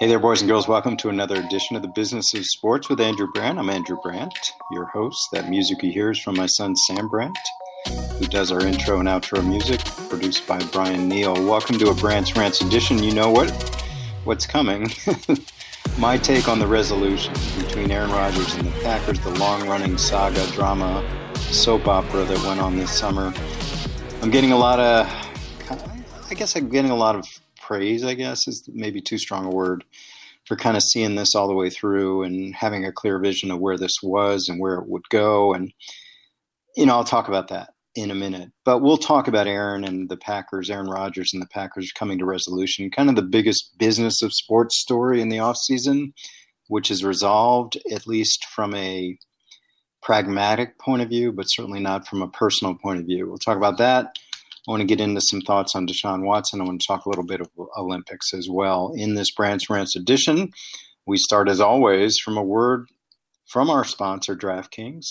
Hey there, boys and girls. Welcome to another edition of the Business of Sports with Andrew Brandt. I'm Andrew Brandt, your host. That music you hear is from my son, Sam Brandt, who does our intro and outro music, produced by Brian Neal. Welcome to a Brandt's Rants edition. You know what? What's coming? my take on the resolution between Aaron Rodgers and the Packers, the long running saga, drama, soap opera that went on this summer. I'm getting a lot of, I guess I'm getting a lot of praise, I guess is maybe too strong a word, for kind of seeing this all the way through and having a clear vision of where this was and where it would go. And, you know, I'll talk about that in a minute. But we'll talk about Aaron and the Packers, Aaron Rodgers and the Packers coming to resolution, kind of the biggest business of sports story in the offseason, which is resolved, at least from a pragmatic point of view, but certainly not from a personal point of view. We'll talk about that. I want to get into some thoughts on Deshaun Watson. I want to talk a little bit of Olympics as well. In this Brandt's Rants edition, we start as always from a word from our sponsor, DraftKings.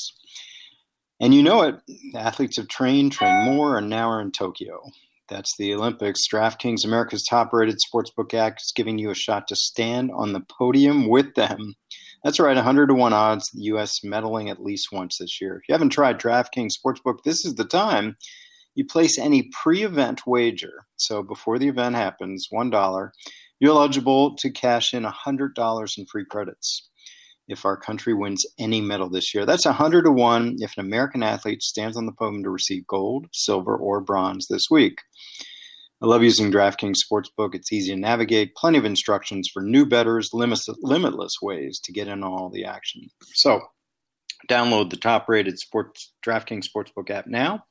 And you know it, athletes have trained, trained more, and now are in Tokyo. That's the Olympics. DraftKings, America's top rated sportsbook act, is giving you a shot to stand on the podium with them. That's right, 100 to 1 odds, the U.S. medaling at least once this year. If you haven't tried DraftKings Sportsbook, this is the time you place any pre-event wager. So before the event happens, one dollar, you're eligible to cash in hundred dollars in free credits. If our country wins any medal this year, that's a hundred to one. If an American athlete stands on the podium to receive gold, silver, or bronze this week. I love using DraftKings Sportsbook. It's easy to navigate, plenty of instructions for new bettors, limitless ways to get in all the action. So, download the top rated sports DraftKings Sportsbook app now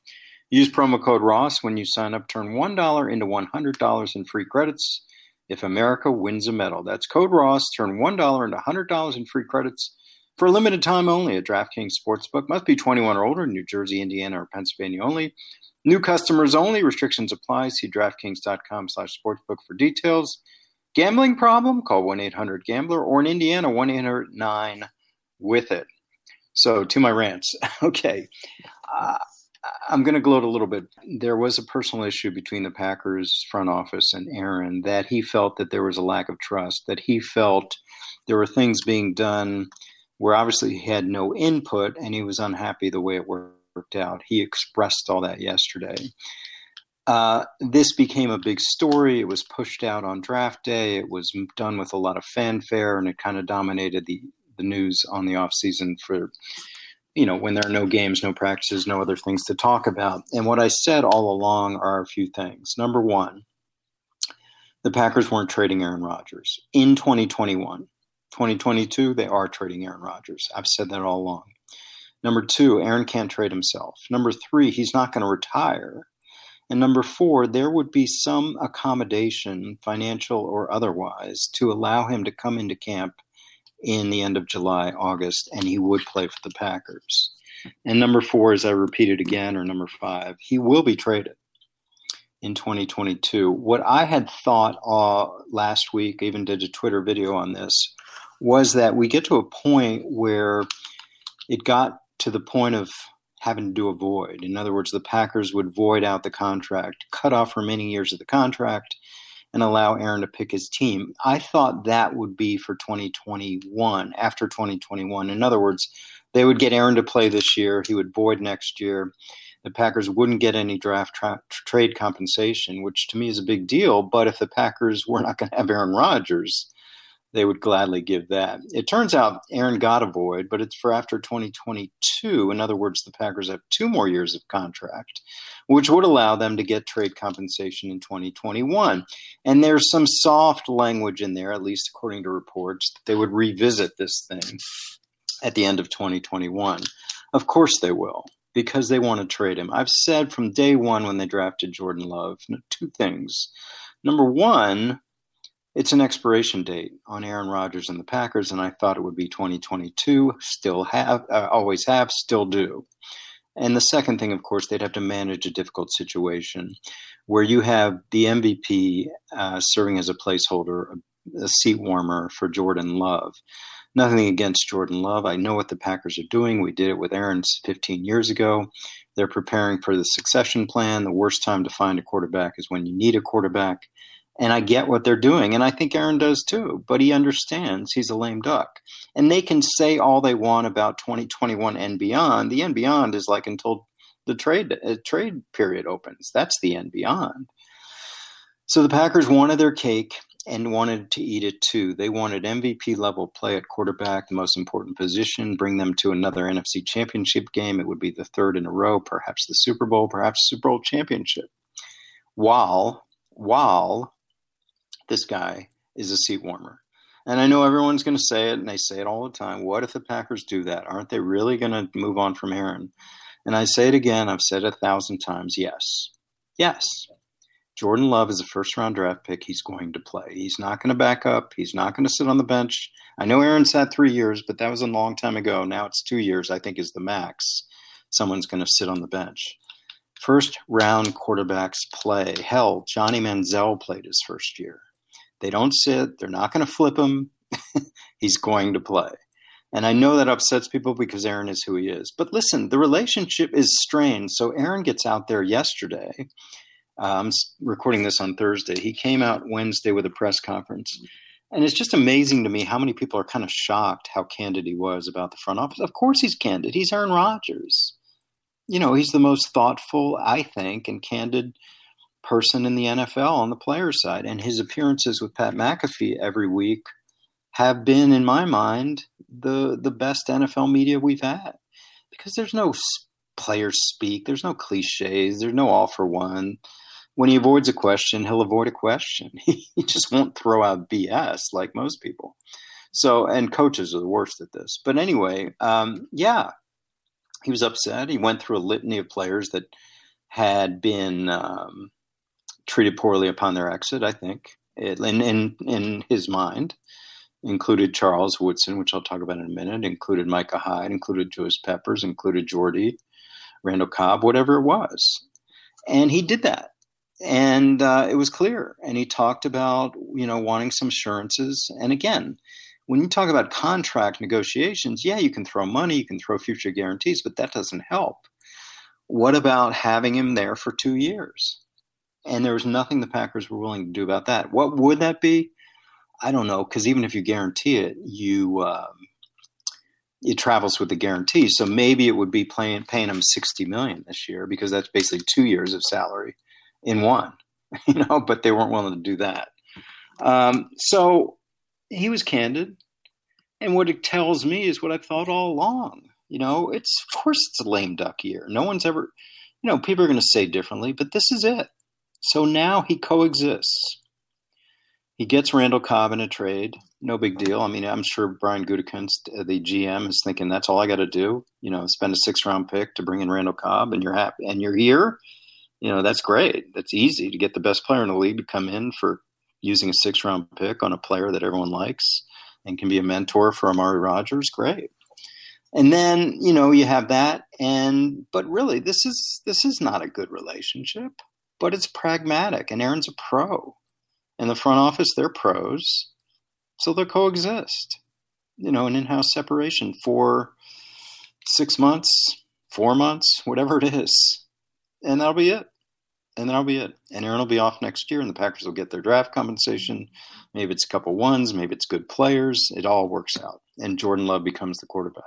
Use promo code Ross when you sign up. Turn $1 into $100 in free credits if America wins a medal. That's code Ross. Turn $1 into $100 in free credits for a limited time only at DraftKings Sportsbook. Must be 21 or older New Jersey, Indiana, or Pennsylvania only. New customers only. Restrictions apply. See DraftKings.com slash sportsbook for details. Gambling problem? Call 1-800-GAMBLER or in Indiana, 1-800-9-WITH-IT. So to my rants. okay. Uh, I'm going to gloat a little bit. There was a personal issue between the Packers front office and Aaron that he felt that there was a lack of trust, that he felt there were things being done where obviously he had no input and he was unhappy the way it worked out. He expressed all that yesterday. Uh, this became a big story. It was pushed out on draft day. It was done with a lot of fanfare and it kind of dominated the, the news on the offseason for you know, when there are no games, no practices, no other things to talk about. And what I said all along are a few things. Number one, the Packers weren't trading Aaron Rodgers in 2021. 2022, they are trading Aaron Rodgers. I've said that all along. Number two, Aaron can't trade himself. Number three, he's not going to retire. And number four, there would be some accommodation, financial or otherwise, to allow him to come into camp in the end of July, August, and he would play for the Packers. And number four, as I repeated again, or number five, he will be traded in 2022. What I had thought uh, last week, even did a Twitter video on this, was that we get to a point where it got to the point of having to do a void. In other words, the Packers would void out the contract, cut off remaining years of the contract, and allow Aaron to pick his team. I thought that would be for 2021, after 2021. In other words, they would get Aaron to play this year, he would void next year. The Packers wouldn't get any draft tra- trade compensation, which to me is a big deal. But if the Packers were not going to have Aaron Rodgers, they would gladly give that. It turns out Aaron got a void, but it's for after 2022. In other words, the Packers have two more years of contract, which would allow them to get trade compensation in 2021. And there's some soft language in there, at least according to reports, that they would revisit this thing at the end of 2021. Of course they will. Because they want to trade him. I've said from day one when they drafted Jordan Love two things. Number one, it's an expiration date on Aaron Rodgers and the Packers, and I thought it would be 2022. Still have, uh, always have, still do. And the second thing, of course, they'd have to manage a difficult situation where you have the MVP uh, serving as a placeholder, a, a seat warmer for Jordan Love. Nothing against Jordan Love. I know what the Packers are doing. We did it with Aaron 15 years ago. They're preparing for the succession plan. The worst time to find a quarterback is when you need a quarterback And I get what they're doing, and I think Aaron does too. But he understands he's a lame duck, and they can say all they want about 2021 and beyond. The end beyond is like until the trade uh, trade period opens. That's the end beyond. So the Packers wanted their cake and wanted to eat it too. They wanted MVP level play at quarterback, the most important position, bring them to another NFC championship game. It would be the third in a row, perhaps the Super Bowl, perhaps Super Bowl championship. While while this guy is a seat warmer. And I know everyone's going to say it, and they say it all the time. What if the Packers do that? Aren't they really going to move on from Aaron? And I say it again, I've said it a thousand times yes. Yes. Jordan Love is a first round draft pick. He's going to play. He's not going to back up. He's not going to sit on the bench. I know Aaron sat three years, but that was a long time ago. Now it's two years, I think, is the max. Someone's going to sit on the bench. First round quarterbacks play. Hell, Johnny Manziel played his first year. They don't sit. They're not going to flip him. He's going to play. And I know that upsets people because Aaron is who he is. But listen, the relationship is strained. So Aaron gets out there yesterday uh, I'm recording this on Thursday. He came out Wednesday with a press conference. And it's just amazing to me how many people are kind of shocked how candid he was about the front office. Of course, he's candid. He's Aaron Rodgers. You know, he's the most thoughtful, I think, and candid person in the NFL on the player side. And his appearances with Pat McAfee every week have been, in my mind, the the best NFL media we've had because there's no players speak, there's no cliches, there's no all for one when he avoids a question, he'll avoid a question. he just won't throw out BS like most people. So, and coaches are the worst at this. But anyway, um, yeah, he was upset. He went through a litany of players that had been um, treated poorly upon their exit. I think, it, in, in in his mind, included Charles Woodson, which I'll talk about in a minute. Included Micah Hyde. Included Julius Peppers. Included Jordy, Randall Cobb, whatever it was, and he did that and uh, it was clear. And he talked about you know wanting some assurances. And again, when you talk about contract negotiations, yeah, you can throw money, you can throw future guarantees, but that doesn't help. What about having him there for two years? And there was nothing the Packers were willing to do about that. What would that be? I don't know, because even if you guarantee it, you um, it travels with the guarantee. So maybe it would be paying paying him sixty million this year because that's basically two years of salary in one, you know, but they weren't willing to do that. Um, so he was candid. And what it tells me is what I've thought all along. You know, it's, of course, it's a lame duck year. No one's ever, you know, people are going to say differently, but this is it. So now he coexists. He gets Randall Cobb in a trade. No big deal. I mean, I'm sure Brian Gutekunst, uh, the GM, is thinking that's all I got to do. You know, spend a six round pick to bring in Randall Cobb, and you're happy, and you're here you know, that's great. That's easy to get the best player in the league to come in for using a six round pick on a player that everyone likes and can be a mentor for Amari Rodgers. Great. And then, you know, you have that and but really this is this is not a good relationship, but it's pragmatic and Aaron's a pro. And the front office, they're pros. So they'll coexist. You know, an in-house separation for six months, four months, whatever it is and that'll be it. And that'll be it. And Aaron will be off next year, and the Packers will get their draft compensation. Maybe it's a couple ones, maybe it's good players. It all works out. And Jordan Love becomes the quarterback.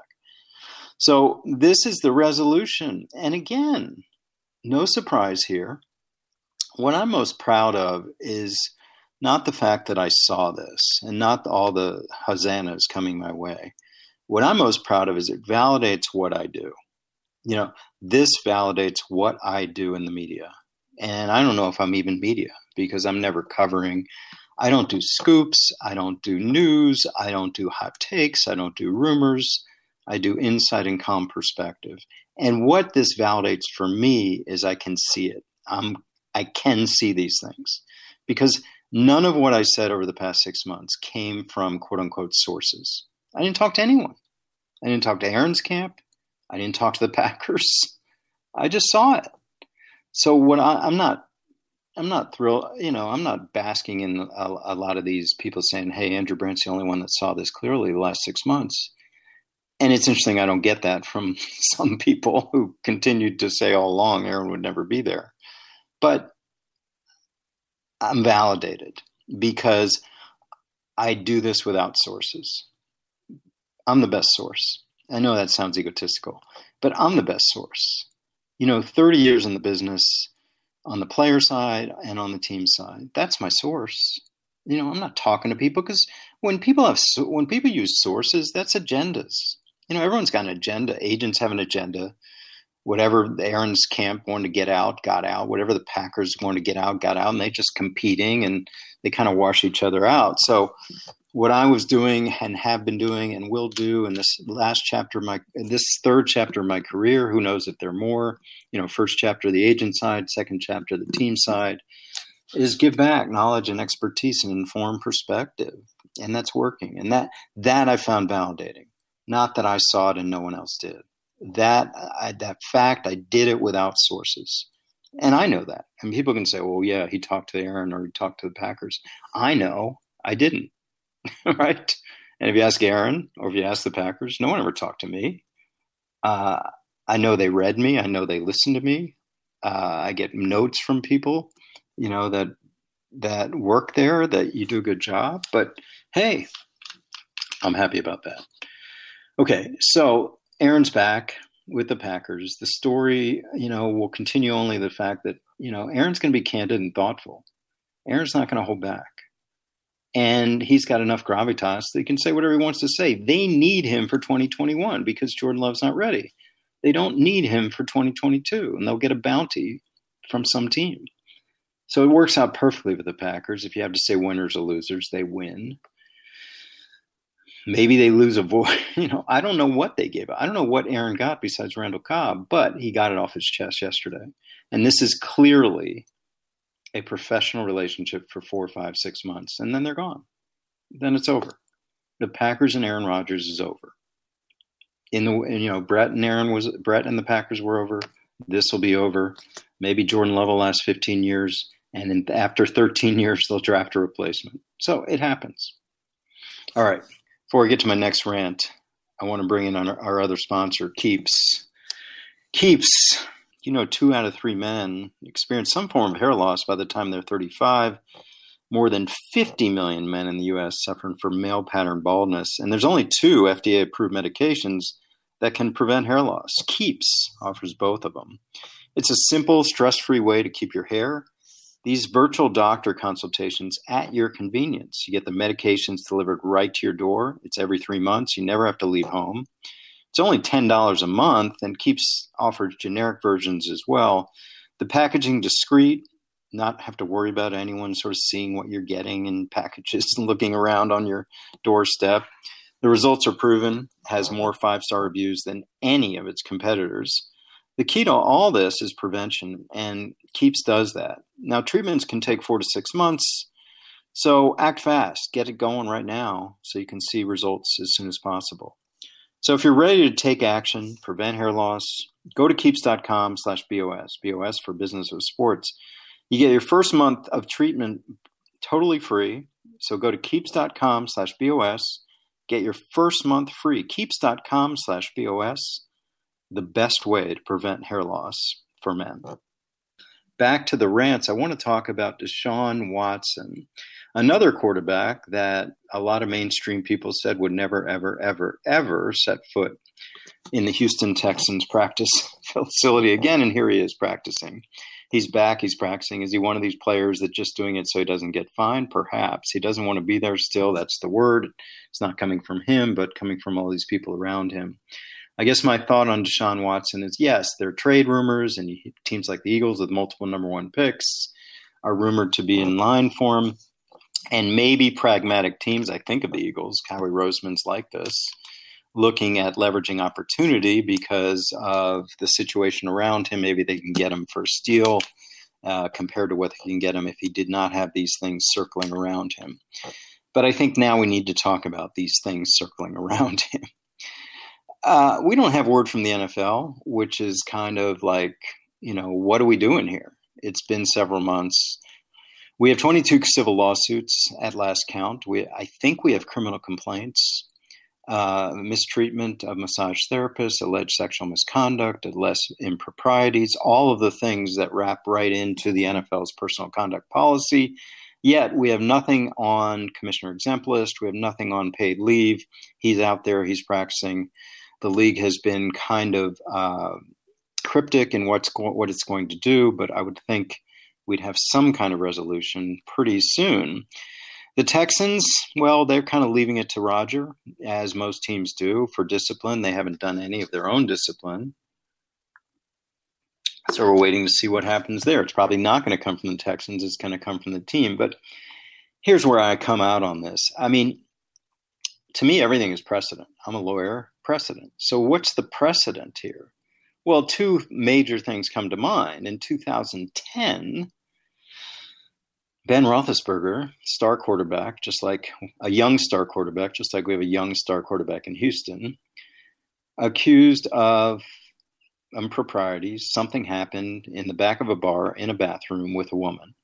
So this is the resolution. And again, no surprise here. What I'm most proud of is not the fact that I saw this and not all the hosannas coming my way. What I'm most proud of is it validates what I do you know, this validates what I do in the media. And I don't know if I'm even media because I'm never covering. I don't do scoops. I don't do news. I don't do hot takes. I don't do rumors. I do insight and calm perspective. And what this validates for me is I can see it. I'm, I can see these things because none of what I said over the past six months came from quote unquote sources. I didn't talk to anyone. I didn't talk to Aaron's camp. I didn't talk to the Packers. I just saw it. So what I, am not, I'm not thrilled. You know, I'm not basking in a, a, lot of these people saying, "Hey, Andrew Brandt's the only one that saw this clearly the last six months." And it's interesting. I don't get that from some people who continued to say all along Aaron would never be there. But I'm validated because I do this without sources. I'm the best source. I know that sounds egotistical, but I'm the best source. You know, 30 years in the business on the player side and on the team side. That's my source. You know, I'm not talking to people because when people have when people use sources, that's agendas. You know, everyone's got an agenda. Agents have an agenda. Whatever the Aaron's camp wanted to get out, got out. Whatever the Packers wanted to get out, got out, and they just competing and they kind of wash each other out. So what I was doing and have been doing and will do in this last chapter my this third chapter of my career, who knows if there are more, you know, first chapter the agent side, second chapter the team side, is give back knowledge and expertise and informed perspective. And that's working. And that that I found validating. Not that I saw it and no one else did. That I, that fact I did it without sources. And I know that. And people can say, well, yeah, he talked to Aaron or he talked to the Packers. I know I didn't. right? And if you ask Aaron or if you ask the Packers, no one ever talked to me. Uh, I know they read me. I know they listened to me. Uh, I get notes from people, you know, that that work there that you do a good job. But hey, I'm happy about that. Okay, so Aaron's back with the Packers. The story, you know, will continue only the fact that, you know, Aaron's going to be candid and thoughtful. Aaron's not going to hold back and he's got enough gravitas that he can say whatever he wants to say. They need him for 2021 because Jordan Love's not ready. They don't need him for 2022, and they'll get a bounty from some team. So it works out perfectly with the Packers. If you have to say winners or losers, they win. Maybe they lose a voice. You know, I don't know what they gave. Up. I don't know what Aaron got besides Randall Cobb, but he got it off his chest yesterday. And this is clearly a professional relationship for four, five, six months, and then they're gone. Then it's over. The Packers and Aaron Rodgers is over. In the you know Brett and Aaron was Brett and the Packers were over. This will be over. Maybe Jordan Love will last 15 years, and in, after 13 years they'll draft a replacement. So it happens. All right. Before we get to my next rant, I want to bring in our, our other sponsor, Keeps. Keeps you know, two out of three men experience some form of hair loss by the time they're 35. More than 50 million men in the U.S. suffering from male pattern baldness, and there's only two FDA approved medications that can prevent hair loss. Keeps offers both of them. It's a simple, stress free way to keep your hair. These virtual doctor consultations at your convenience. You get the medications delivered right to your door. It's every three months. You never have to leave home. It's only $10 a month and keeps offers generic versions as well. The packaging discreet, not have to worry about anyone sort of seeing what you're getting in packages and looking around on your doorstep. The results are proven, has more five star reviews than any of its competitors. The key to all this is prevention, and Keeps does that. Now, treatments can take four to six months, so act fast. Get it going right now so you can see results as soon as possible. So if you're ready to take action, prevent hair loss, go to keeps.com slash BOS, BOS for business of sports. You get your first month of treatment totally free. So go to keeps.com slash BOS, get your first month free. Keeps.com slash BOS, the best way to prevent hair loss for men. Back to the rants, I want to talk about Deshaun Watson another quarterback that a lot of mainstream people said would never, ever, ever, ever set foot in the Houston Texans practice facility again. And here he is practicing. He's back. He's practicing. Is he one of these players that just doing it so he doesn't get fined? Perhaps he doesn't want to be there still. That's the word. It's not coming from him, but coming from all these people around him. I guess my thought on Deshaun Watson is yes, there are trade rumors, and teams like the Eagles with multiple number one picks are rumored to be in line for him and maybe pragmatic teams. I think of the Eagles. Howie Roseman's like this, looking at leveraging opportunity because of the situation around him. Maybe they can get him for a steal uh, compared to what they can get him if he did not have these things circling around him. But I think now we need to talk about these things circling around him. Uh, we don't have word from the NFL, which is kind of like, you know, what are we doing here? It's been several months we have 22 civil lawsuits at last count. We, I think we have criminal complaints. uh, mistreatment of massage therapists, alleged sexual misconduct, alleged improprieties, all of the things that wrap right into the NFL's personal conduct policy. Yet we have nothing on Commissioner Exempt list. We have nothing on paid leave. He's out there. He's practicing. The league has been kind of uh, cryptic in what's go- what it's going to do, but I would think we'd have some kind of resolution pretty soon. The Texans, well, they're kind of leaving it to Roger, as most teams do, for discipline. They haven't done any of their own discipline. So we're waiting to see what happens there. It's probably not going to come from the Texans, it's going to come from the team. But here's where I come out on this. I mean, to me, everything is precedent. I'm a lawyer, precedent. So what's the precedent here? Well, two major things come to mind. In 2010, Ben Roethlisberger, star quarterback, just like a young star quarterback, just like we have a young star quarterback in Houston, accused of improprieties. Something happened in the back of a bar in a bathroom with a woman.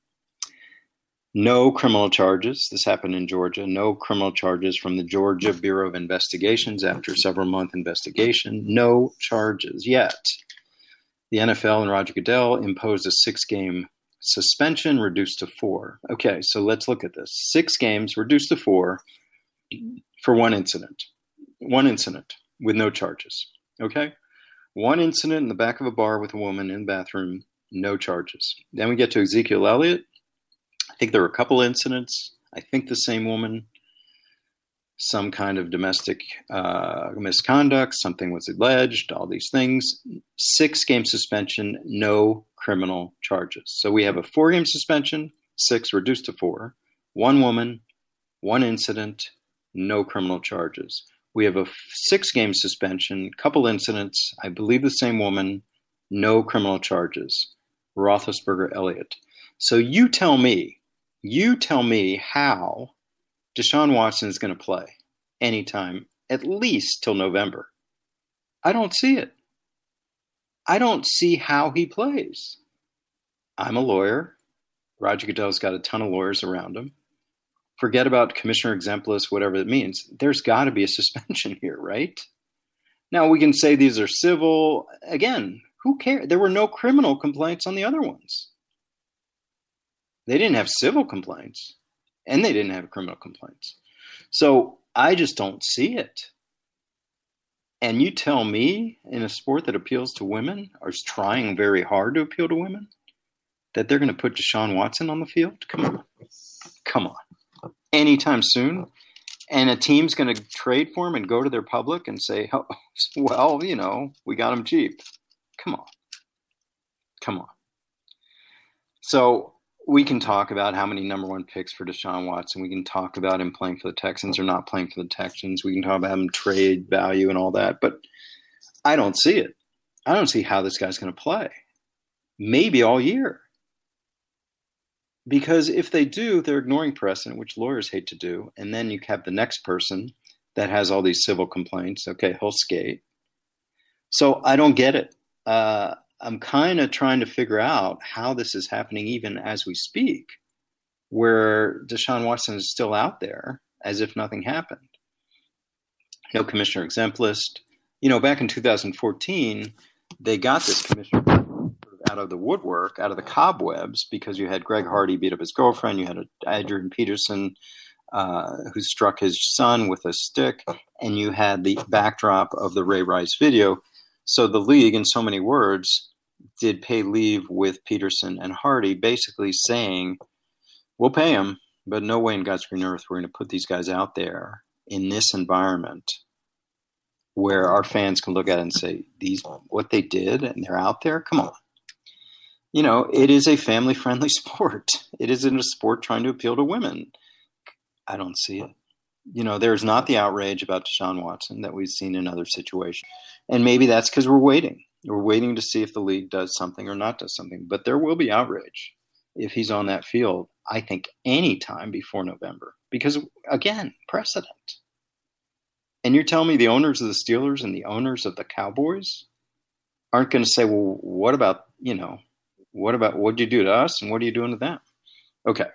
No criminal charges. This happened in Georgia. No criminal charges from the Georgia Bureau of Investigations after several month investigation. No charges yet. The NFL and Roger Goodell imposed a six game suspension reduced to four. Okay, so let's look at this. Six games reduced to four for one incident. One incident with no charges. Okay? One incident in the back of a bar with a woman in the bathroom, no charges. Then we get to Ezekiel Elliott. Think there were a couple incidents. I think the same woman, some kind of domestic uh, misconduct, something was alleged, all these things. Six game suspension, no criminal charges. So we have a four game suspension, six reduced to four, one woman, one incident, no criminal charges. We have a six game suspension, couple incidents, I believe the same woman, no criminal charges. Roethlisberger Elliott. So you tell me, you tell me how Deshaun Watson is going to play anytime, at least till November. I don't see it. I don't see how he plays. I'm a lawyer. Roger Goodell's got a ton of lawyers around him. Forget about commissioner exempt list, whatever it means. There's got to be a suspension here, right? Now we can say these are civil. Again, who cares? There were no criminal complaints on the other ones. They didn't have civil complaints, and they didn't have criminal complaints. So I just don't see it. And you tell me in a sport that appeals to women or is trying very hard to appeal to women that they're going to put Deshaun Watson on the field? Come on. Come on. Anytime soon. And a team's going to trade for him and go to their public and say, oh, well, you know, we got him cheap. Come on. Come on. So we can talk about how many number one picks for Deshaun Watson. We can talk about him playing for the Texans or not playing for the Texans. We can talk about him trade value and all that, but I don't see it. I don't see how this guy's going to play. Maybe all year. Because if they do, they're ignoring precedent, which lawyers hate to do. And then you have the next person that has all these civil complaints. Okay, he'll skate. So I don't get it. Uh, I'm kind of trying to figure out how this is happening even as we speak, where Deshaun Watson is still out there as if nothing happened. No commissioner exempt list. You know, back in 2014, they got this commissioner out of the woodwork, out of the cobwebs, because you had Greg Hardy beat up his girlfriend, you had Adrian Peterson uh, who struck his son with a stick, and you had the backdrop of the Ray Rice video. So the league, in so many words, did pay leave with Peterson and Hardy, basically saying, "We'll pay them, but no way in God's green earth we're going to put these guys out there in this environment where our fans can look at it and say, these what they did, and they're out there. Come on." You know, it is a family friendly sport. It isn't a sport trying to appeal to women. I don't see it. You know, there's not the outrage about Deshaun Watson that we've seen in other situations. And maybe that's because we're waiting we're waiting to see if the league does something or not does something. But there will be outrage if he's on that field, I think, any time before November. Because, again, precedent. And you're telling me the owners of the Steelers and the owners of the Cowboys aren't going to say, well, what about, you know, what about what do you do to us and what are you doing to them? Okay.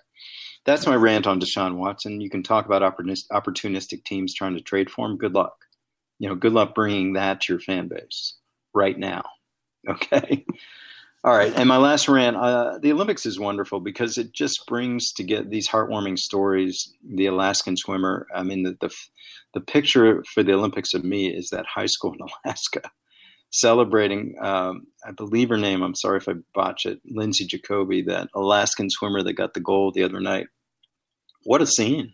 that's my rant on Deshaun Watson. You can talk about opportunistic teams trying to trade for him. Good luck. You know, good luck bringing that to your fan base right now. Okay. All right, and my last rant: uh, the Olympics is wonderful because it just brings to get these heartwarming stories. The Alaskan swimmer. I mean, the, the the picture for the Olympics of me is that high school in Alaska celebrating. Um, I believe her name. I'm sorry if I botch it. Lindsay Jacoby, that Alaskan swimmer that got the gold the other night. What a scene!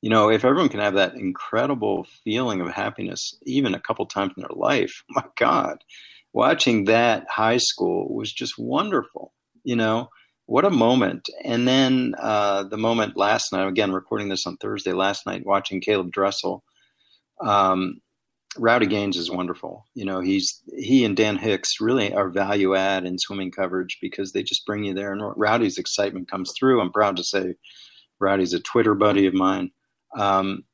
You know, if everyone can have that incredible feeling of happiness, even a couple times in their life, my God, watching that high school was just wonderful. You know, what a moment. And then uh, the moment last night, again, recording this on Thursday, last night, watching Caleb Dressel. Um, Rowdy Gaines is wonderful. You know, he's he and Dan Hicks really are value add in swimming coverage because they just bring you there. And Rowdy's excitement comes through. I'm proud to say, Rowdy's a Twitter buddy of mine. Um,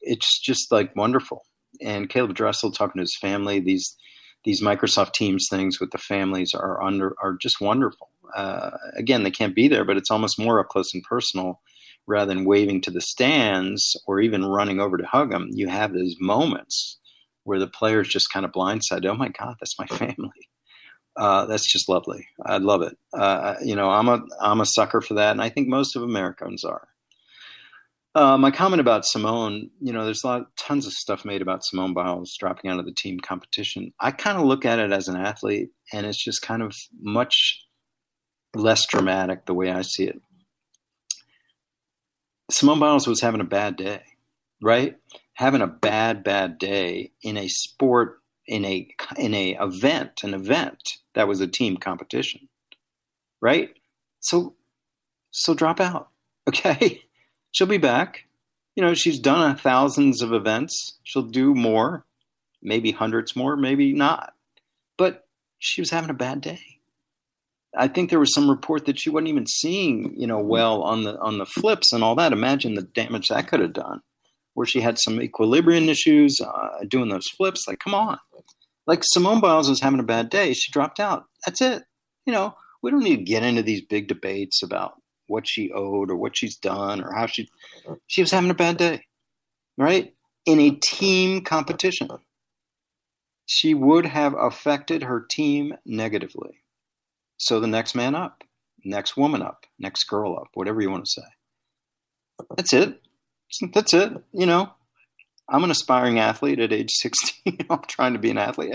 it's just like wonderful. And Caleb Dressel talking to his family, these these Microsoft Teams things with the families are under are just wonderful. Uh, again, they can't be there, but it's almost more up close and personal rather than waving to the stands or even running over to hug them. You have these moments where the players just kind of blindsided. Oh my God, that's my family. Uh, that's just lovely. I love it. Uh, you know, I'm a I'm a sucker for that, and I think most of Americans are. Uh, my comment about Simone, you know, there's a lot, tons of stuff made about Simone Biles dropping out of the team competition. I kind of look at it as an athlete, and it's just kind of much less dramatic the way I see it. Simone Biles was having a bad day, right? Having a bad, bad day in a sport, in a in a event, an event that was a team competition, right? So, so drop out, okay? She'll be back. You know, she's done a thousands of events. She'll do more, maybe hundreds more, maybe not. But she was having a bad day. I think there was some report that she wasn't even seeing, you know, well on the on the flips and all that. Imagine the damage that could have done, where she had some equilibrium issues uh, doing those flips. Like, come on, like Simone Biles was having a bad day. She dropped out. That's it. You know, we don't need to get into these big debates about what she owed or what she's done or how she she was having a bad day right? In a team competition she would have affected her team negatively. So the next man up next woman up next girl up whatever you want to say. That's it. That's it you know? I'm an aspiring athlete at age 16 i'm trying to be an athlete.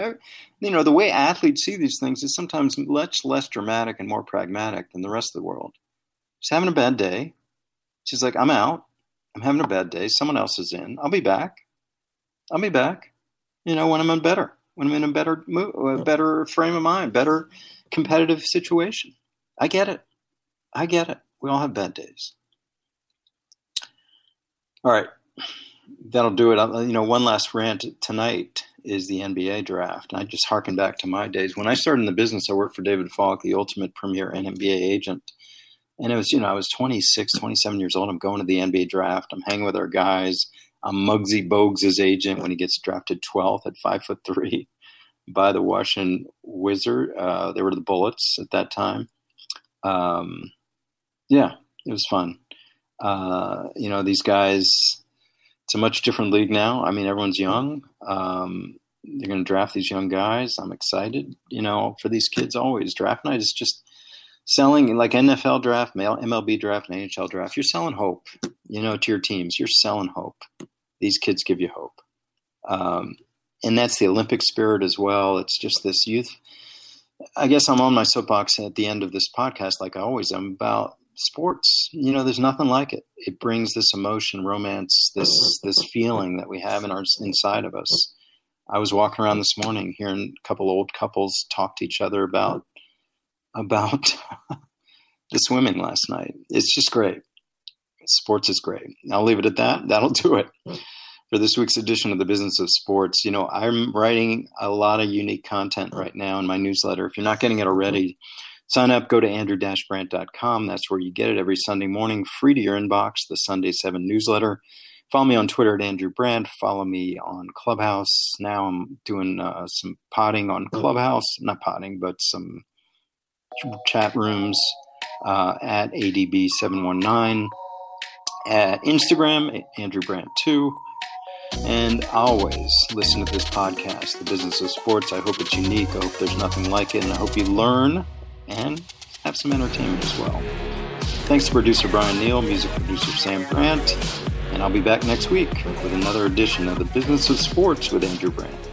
You know the way athletes see these things is sometimes much less dramatic and more pragmatic than the rest of the world She's having a bad day. She's like, I'm out. I'm having a bad day. Someone else is in. I'll be back. I'll be back. You know, when I'm in better, when I'm in a better mood, a better frame of mind, better competitive situation. I get it. I get it. We all have bad days. All right. That'll do it. You know, one last rant tonight is the NBA draft. And I just harken back to my days. When I started in the business, I worked for David Falk, the ultimate premier NBA agent and it was, you know, I was 26, 27 years old. I'm going to the NBA draft. I'm hanging with our guys. I'm Muggsy Bogues' agent when he gets drafted 12th at five foot three by the Washington Wizard. Uh, they were the Bullets at that time. Um, yeah, it was fun. Uh, you know, these guys, it's a much different league now. I mean, everyone's young. Um, they're going to draft these young guys. I'm excited, you know, for these kids always. Draft night is just selling like NFL draft, MLB draft, and NHL draft, you're selling hope, you know, to your teams. You're selling hope. These kids give you hope. Um, and that's the Olympic spirit as well. It's just this youth. I guess I'm on my soapbox at the end of this podcast, like I always am, about sports. You know, there's nothing like it. It brings this emotion, romance, this this feeling that we have in our inside of us. I was walking around this morning hearing a couple old couples talk to each other about about the swimming last night. It's just great. Sports is great. I'll leave it at that. That'll do it hmm. for this week's edition of the Business of Sports. You know, I'm writing a lot of unique content hmm. right now in my newsletter. If you're not getting it already, sign up, go to andrew-brandt.com. That's where you get it every Sunday morning, free to your inbox, the Sunday 7 newsletter. Follow me on Twitter at Andrew Brandt. Follow me on Clubhouse. Now I'm doing uh, some potting on hmm. Clubhouse. Not potting, but some chat rooms uh, at ADB719. at Instagram, Andrew Brandt 2. And always listen to this podcast, The Business of Sports. I hope it's unique. I hope there's nothing like it. And I hope you learn and have some entertainment as well. Thanks to producer Brian Neal, music producer Sam Brandt. And I'll be back next week with another edition of The Business of Sports with Andrew Brandt.